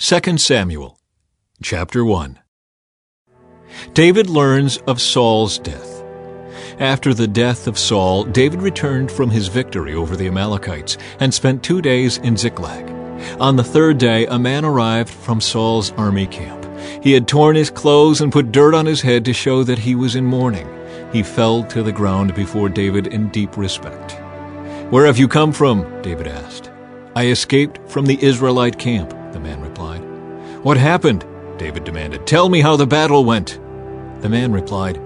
2 Samuel chapter 1 David learns of Saul's death. After the death of Saul, David returned from his victory over the Amalekites and spent two days in Ziklag. On the third day, a man arrived from Saul's army camp. He had torn his clothes and put dirt on his head to show that he was in mourning. He fell to the ground before David in deep respect. Where have you come from? David asked. I escaped from the Israelite camp the man replied. What happened? David demanded. Tell me how the battle went. The man replied,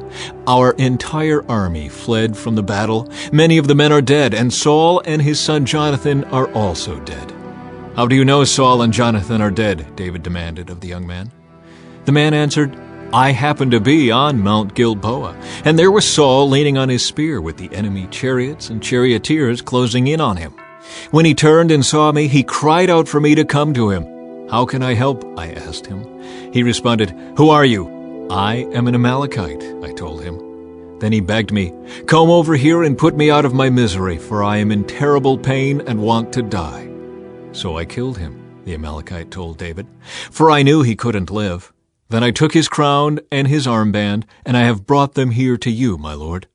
Our entire army fled from the battle. Many of the men are dead, and Saul and his son Jonathan are also dead. How do you know Saul and Jonathan are dead? David demanded of the young man. The man answered, I happened to be on Mount Gilboa, and there was Saul leaning on his spear with the enemy chariots and charioteers closing in on him. When he turned and saw me, he cried out for me to come to him. How can I help? I asked him. He responded, Who are you? I am an Amalekite, I told him. Then he begged me, Come over here and put me out of my misery, for I am in terrible pain and want to die. So I killed him, the Amalekite told David, for I knew he couldn't live. Then I took his crown and his armband, and I have brought them here to you, my lord.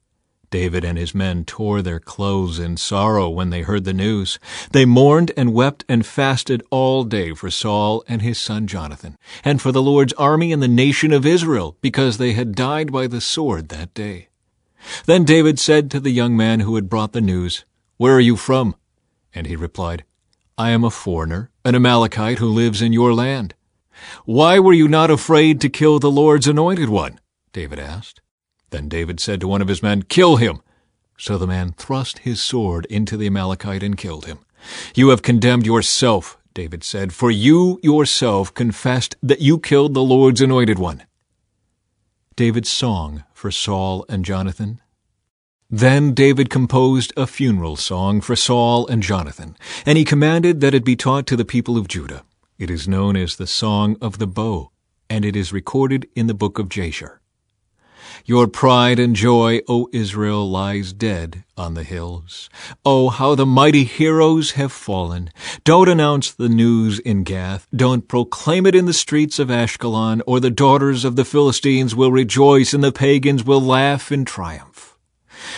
David and his men tore their clothes in sorrow when they heard the news. They mourned and wept and fasted all day for Saul and his son Jonathan, and for the Lord's army and the nation of Israel, because they had died by the sword that day. Then David said to the young man who had brought the news, Where are you from? And he replied, I am a foreigner, an Amalekite who lives in your land. Why were you not afraid to kill the Lord's anointed one? David asked. Then David said to one of his men, Kill him! So the man thrust his sword into the Amalekite and killed him. You have condemned yourself, David said, for you yourself confessed that you killed the Lord's anointed one. David's song for Saul and Jonathan. Then David composed a funeral song for Saul and Jonathan, and he commanded that it be taught to the people of Judah. It is known as the Song of the Bow, and it is recorded in the book of Jasher. Your pride and joy, O Israel, lies dead on the hills. Oh, how the mighty heroes have fallen. Don't announce the news in Gath. Don't proclaim it in the streets of Ashkelon, or the daughters of the Philistines will rejoice and the pagans will laugh in triumph.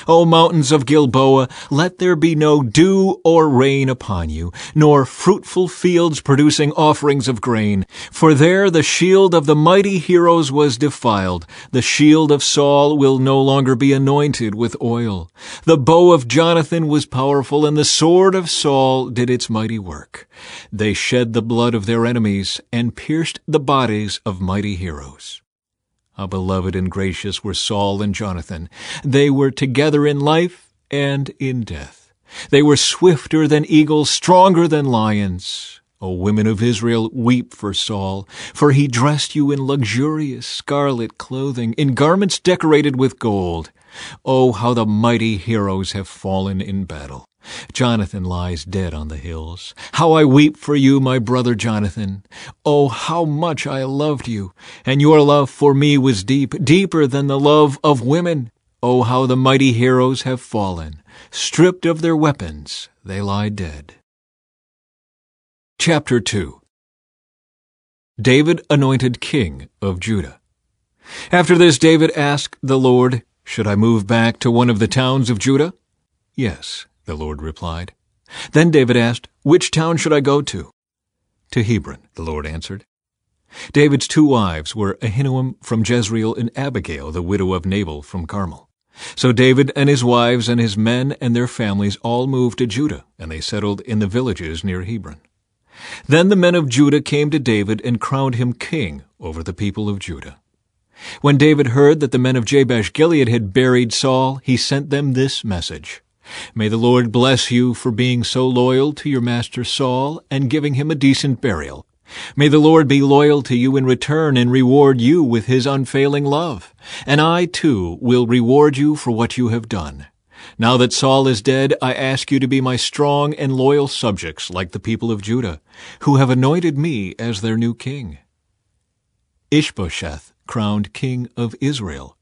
O mountains of Gilboa, let there be no dew or rain upon you, nor fruitful fields producing offerings of grain. For there the shield of the mighty heroes was defiled. The shield of Saul will no longer be anointed with oil. The bow of Jonathan was powerful, and the sword of Saul did its mighty work. They shed the blood of their enemies, and pierced the bodies of mighty heroes. How beloved and gracious were Saul and Jonathan. They were together in life and in death. They were swifter than eagles, stronger than lions. O women of Israel, weep for Saul, for he dressed you in luxurious scarlet clothing, in garments decorated with gold. Oh, how the mighty heroes have fallen in battle. Jonathan lies dead on the hills. How I weep for you, my brother Jonathan. Oh, how much I loved you, and your love for me was deep, deeper than the love of women. Oh, how the mighty heroes have fallen. Stripped of their weapons, they lie dead. Chapter 2 David anointed king of Judah. After this, David asked the Lord, Should I move back to one of the towns of Judah? Yes, the Lord replied. Then David asked, Which town should I go to? To Hebron, the Lord answered. David's two wives were Ahinoam from Jezreel and Abigail, the widow of Nabal from Carmel. So David and his wives and his men and their families all moved to Judah, and they settled in the villages near Hebron. Then the men of Judah came to David and crowned him king over the people of Judah. When David heard that the men of Jabesh Gilead had buried Saul, he sent them this message. May the Lord bless you for being so loyal to your master Saul and giving him a decent burial. May the Lord be loyal to you in return and reward you with his unfailing love. And I, too, will reward you for what you have done. Now that Saul is dead, I ask you to be my strong and loyal subjects like the people of Judah, who have anointed me as their new king. Ishbosheth crowned king of Israel.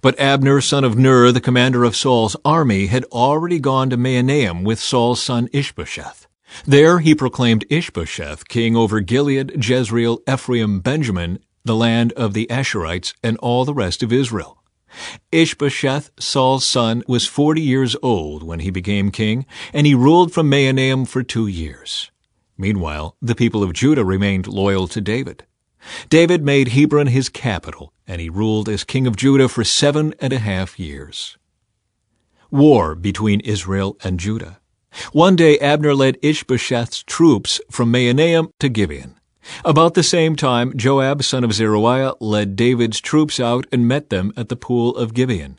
But Abner, son of Ner, the commander of Saul's army, had already gone to Mahanaim with Saul's son Ishbosheth. There he proclaimed Ishbosheth king over Gilead, Jezreel, Ephraim, Benjamin, the land of the Asherites, and all the rest of Israel. Ishbosheth, Saul's son, was forty years old when he became king, and he ruled from Mahanaim for two years. Meanwhile, the people of Judah remained loyal to David. David made Hebron his capital, and he ruled as king of Judah for seven and a half years. War between Israel and Judah. One day Abner led Ishbosheth's troops from Mahanaim to Gibeon. About the same time, Joab, son of Zeruiah, led David's troops out and met them at the pool of Gibeon.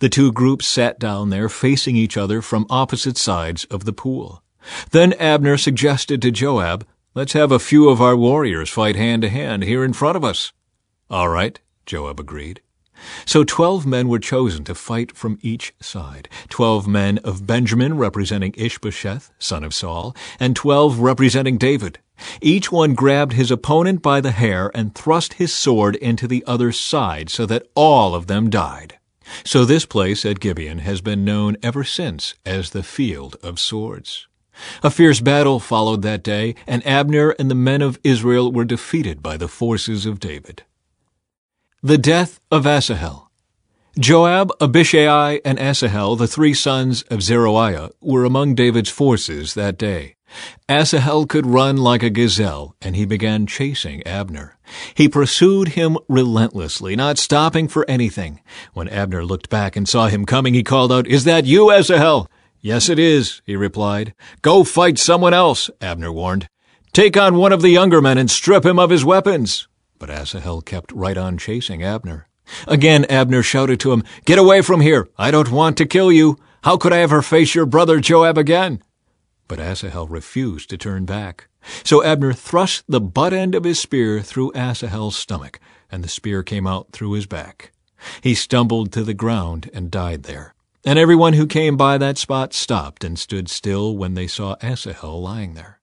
The two groups sat down there facing each other from opposite sides of the pool. Then Abner suggested to Joab, Let's have a few of our warriors fight hand to hand here in front of us. All right, Joab agreed. So twelve men were chosen to fight from each side twelve men of Benjamin representing Ishbosheth, son of Saul, and twelve representing David. Each one grabbed his opponent by the hair and thrust his sword into the other's side so that all of them died. So this place at Gibeon has been known ever since as the Field of Swords. A fierce battle followed that day, and Abner and the men of Israel were defeated by the forces of David. The death of Asahel. Joab, Abishai, and Asahel, the three sons of Zeruiah, were among David's forces that day. Asahel could run like a gazelle, and he began chasing Abner. He pursued him relentlessly, not stopping for anything. When Abner looked back and saw him coming, he called out, Is that you, Asahel? Yes, it is, he replied. Go fight someone else, Abner warned. Take on one of the younger men and strip him of his weapons. But Asahel kept right on chasing Abner. Again Abner shouted to him, Get away from here! I don't want to kill you! How could I ever face your brother Joab again? But Asahel refused to turn back. So Abner thrust the butt end of his spear through Asahel's stomach, and the spear came out through his back. He stumbled to the ground and died there. And everyone who came by that spot stopped and stood still when they saw Asahel lying there.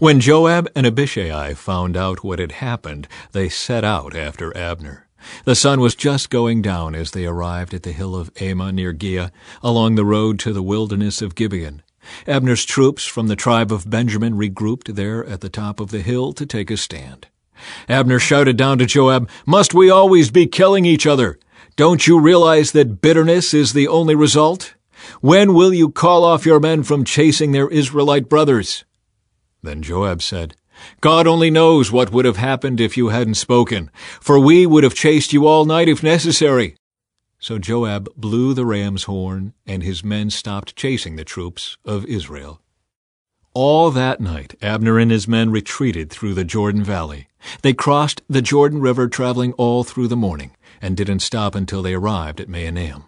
When Joab and Abishai found out what had happened, they set out after Abner. The sun was just going down as they arrived at the hill of Ammah near Giah, along the road to the wilderness of Gibeon. Abner's troops from the tribe of Benjamin regrouped there at the top of the hill to take a stand. Abner shouted down to Joab, Must we always be killing each other? Don't you realize that bitterness is the only result? When will you call off your men from chasing their Israelite brothers? Then Joab said, God only knows what would have happened if you hadn't spoken, for we would have chased you all night if necessary. So Joab blew the ram's horn, and his men stopped chasing the troops of Israel. All that night Abner and his men retreated through the Jordan Valley. They crossed the Jordan River traveling all through the morning and didn't stop until they arrived at Mahanaim.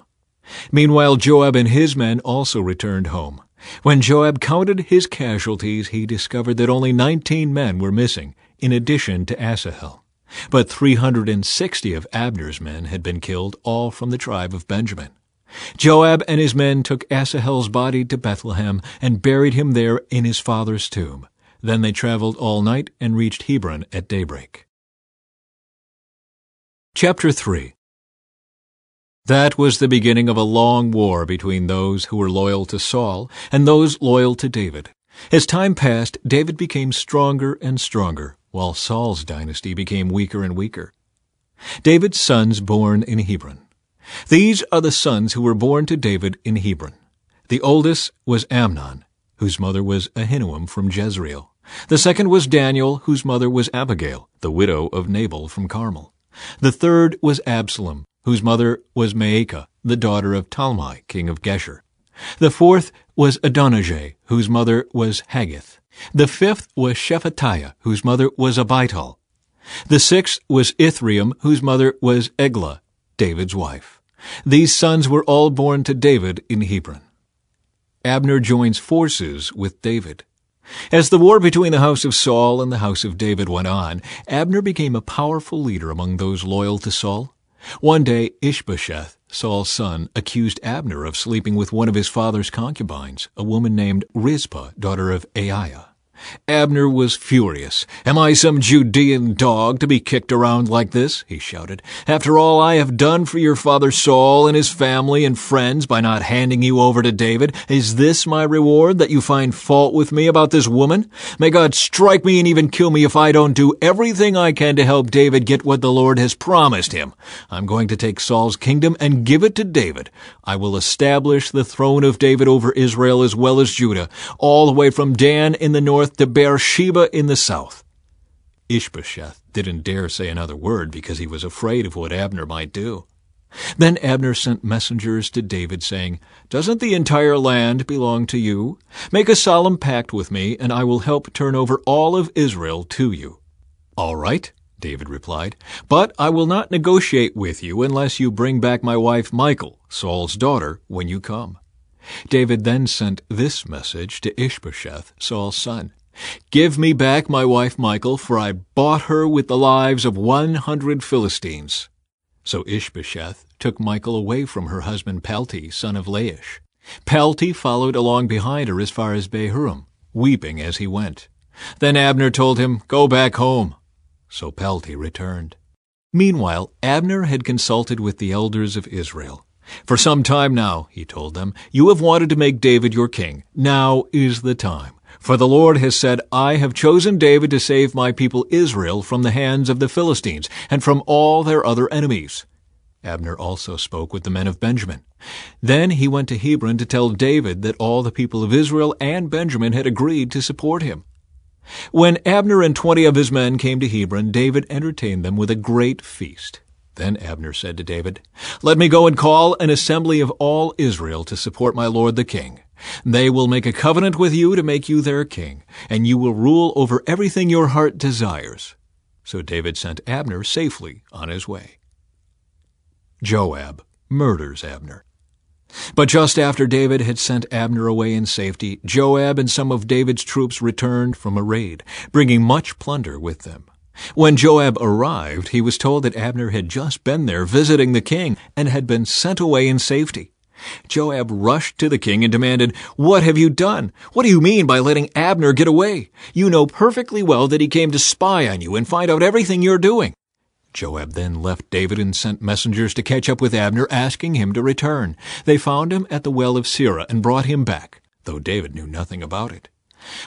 Meanwhile, Joab and his men also returned home. When Joab counted his casualties, he discovered that only 19 men were missing, in addition to Asahel. But 360 of Abner's men had been killed, all from the tribe of Benjamin. Joab and his men took Asahel's body to Bethlehem and buried him there in his father's tomb. Then they traveled all night and reached Hebron at daybreak. Chapter 3 That was the beginning of a long war between those who were loyal to Saul and those loyal to David. As time passed, David became stronger and stronger, while Saul's dynasty became weaker and weaker. David's sons born in Hebron. These are the sons who were born to David in Hebron. The oldest was Amnon, whose mother was Ahinoam from Jezreel. The second was Daniel, whose mother was Abigail, the widow of Nabal from Carmel. The third was Absalom, whose mother was Maacah, the daughter of Talmai, king of Geshur. The fourth was Adonijah, whose mother was Haggith. The fifth was Shephatiah, whose mother was Abital. The sixth was Ithream, whose mother was Eglah, David's wife. These sons were all born to David in Hebron. Abner joins forces with David. As the war between the house of Saul and the house of David went on, Abner became a powerful leader among those loyal to Saul. One day, Ishbosheth, Saul's son, accused Abner of sleeping with one of his father's concubines, a woman named Rizpah, daughter of Aiah. Abner was furious. Am I some Judean dog to be kicked around like this? he shouted. After all I have done for your father Saul and his family and friends by not handing you over to David, is this my reward that you find fault with me about this woman? May God strike me and even kill me if I don't do everything I can to help David get what the Lord has promised him. I'm going to take Saul's kingdom and give it to David. I will establish the throne of David over Israel as well as Judah, all the way from Dan in the north to Beersheba in the south. Ishbosheth didn't dare say another word because he was afraid of what Abner might do. Then Abner sent messengers to David, saying, Doesn't the entire land belong to you? Make a solemn pact with me, and I will help turn over all of Israel to you. All right, David replied, but I will not negotiate with you unless you bring back my wife Michal, Saul's daughter, when you come. David then sent this message to Ishbosheth, Saul's son. Give me back my wife Michal, for I bought her with the lives of one hundred Philistines. So Ishbosheth took Michal away from her husband Palti, son of Laish. Palti followed along behind her as far as Bahurim, weeping as he went. Then Abner told him, Go back home. So Palti returned. Meanwhile, Abner had consulted with the elders of Israel. For some time now, he told them, you have wanted to make David your king. Now is the time. For the Lord has said, I have chosen David to save my people Israel from the hands of the Philistines and from all their other enemies. Abner also spoke with the men of Benjamin. Then he went to Hebron to tell David that all the people of Israel and Benjamin had agreed to support him. When Abner and twenty of his men came to Hebron, David entertained them with a great feast. Then Abner said to David, Let me go and call an assembly of all Israel to support my lord the king. They will make a covenant with you to make you their king, and you will rule over everything your heart desires. So David sent Abner safely on his way. Joab murders Abner. But just after David had sent Abner away in safety, Joab and some of David's troops returned from a raid, bringing much plunder with them. When Joab arrived, he was told that Abner had just been there visiting the king and had been sent away in safety. Joab rushed to the king and demanded, What have you done? What do you mean by letting Abner get away? You know perfectly well that he came to spy on you and find out everything you're doing. Joab then left David and sent messengers to catch up with Abner, asking him to return. They found him at the well of Sirah and brought him back, though David knew nothing about it.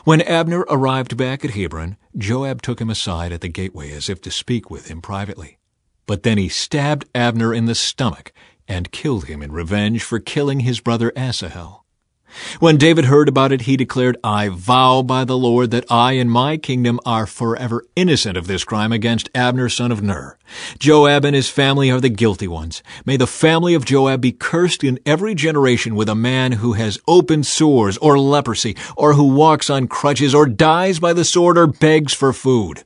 When Abner arrived back at Hebron, Joab took him aside at the gateway as if to speak with him privately. But then he stabbed Abner in the stomach and killed him in revenge for killing his brother Asahel. When David heard about it, he declared, I vow by the Lord that I and my kingdom are forever innocent of this crime against Abner son of Ner. Joab and his family are the guilty ones. May the family of Joab be cursed in every generation with a man who has open sores or leprosy, or who walks on crutches, or dies by the sword, or begs for food.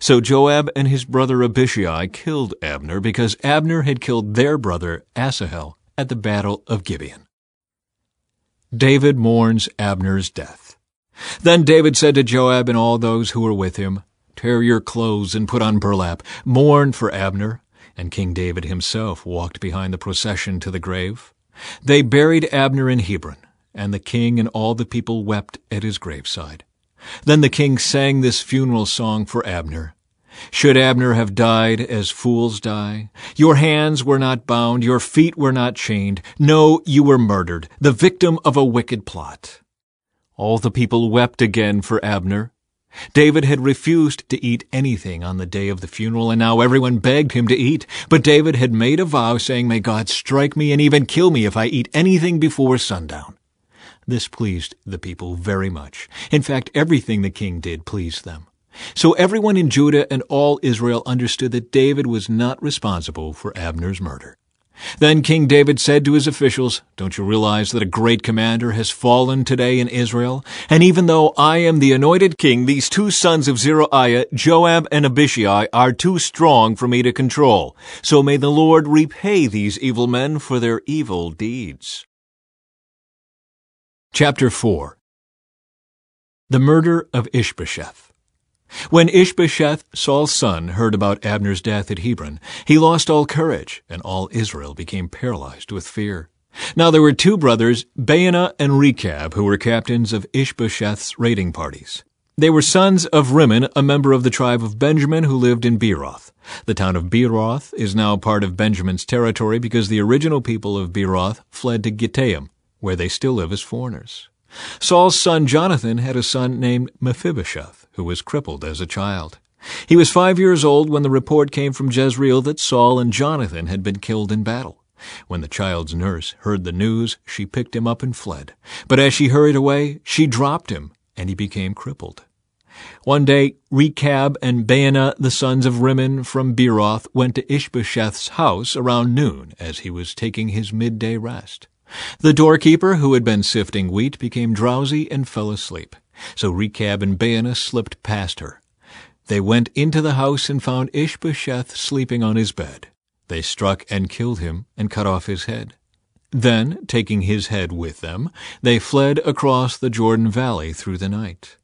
So Joab and his brother Abishai killed Abner because Abner had killed their brother Asahel at the battle of Gibeon. David mourns Abner's death. Then David said to Joab and all those who were with him, Tear your clothes and put on burlap. Mourn for Abner. And King David himself walked behind the procession to the grave. They buried Abner in Hebron, and the king and all the people wept at his graveside. Then the king sang this funeral song for Abner. Should Abner have died as fools die? Your hands were not bound, your feet were not chained. No, you were murdered, the victim of a wicked plot. All the people wept again for Abner. David had refused to eat anything on the day of the funeral, and now everyone begged him to eat. But David had made a vow, saying, May God strike me and even kill me if I eat anything before sundown. This pleased the people very much. In fact, everything the king did pleased them. So everyone in Judah and all Israel understood that David was not responsible for Abner's murder. Then King David said to his officials, Don't you realize that a great commander has fallen today in Israel? And even though I am the anointed king, these two sons of Zeruiah, Joab and Abishai, are too strong for me to control. So may the Lord repay these evil men for their evil deeds. Chapter 4 The Murder of Ishbosheth when Ishbosheth, Saul's son, heard about Abner's death at Hebron, he lost all courage, and all Israel became paralyzed with fear. Now there were two brothers, Baanah and Rechab, who were captains of Ishbosheth's raiding parties. They were sons of Rimmon, a member of the tribe of Benjamin who lived in Beeroth. The town of Beeroth is now part of Benjamin's territory because the original people of Beeroth fled to Gittaim, where they still live as foreigners. Saul's son Jonathan had a son named Mephibosheth, who was crippled as a child. He was five years old when the report came from Jezreel that Saul and Jonathan had been killed in battle. When the child's nurse heard the news, she picked him up and fled. But as she hurried away, she dropped him, and he became crippled. One day, Rechab and Baanah, the sons of Rimmon from Beeroth, went to Ishbosheth's house around noon as he was taking his midday rest. The doorkeeper, who had been sifting wheat, became drowsy and fell asleep. So Rechab and Baanah slipped past her. They went into the house and found Ishbosheth sleeping on his bed. They struck and killed him and cut off his head. Then, taking his head with them, they fled across the Jordan Valley through the night.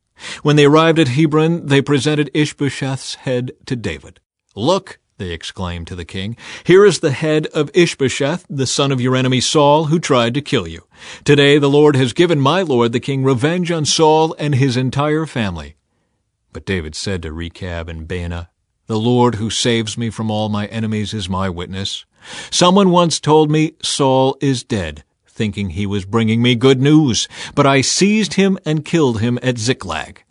When they arrived at Hebron, they presented Ishbosheth's head to David. Look, they exclaimed to the king, here is the head of Ishbosheth, the son of your enemy Saul, who tried to kill you. Today the Lord has given my lord the king revenge on Saul and his entire family. But David said to Rechab and Baanah, The Lord who saves me from all my enemies is my witness. Someone once told me Saul is dead thinking he was bringing me good news, but I seized him and killed him at Ziklag.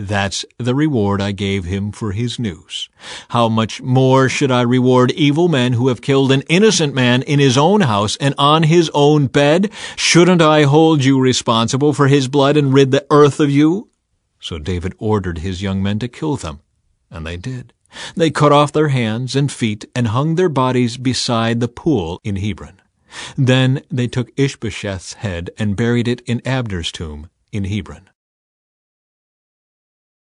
That's the reward I gave him for his news. How much more should I reward evil men who have killed an innocent man in his own house and on his own bed? Shouldn't I hold you responsible for his blood and rid the earth of you? So David ordered his young men to kill them, and they did. They cut off their hands and feet and hung their bodies beside the pool in Hebron. Then they took Ishbosheth's head and buried it in Abner's tomb in Hebron.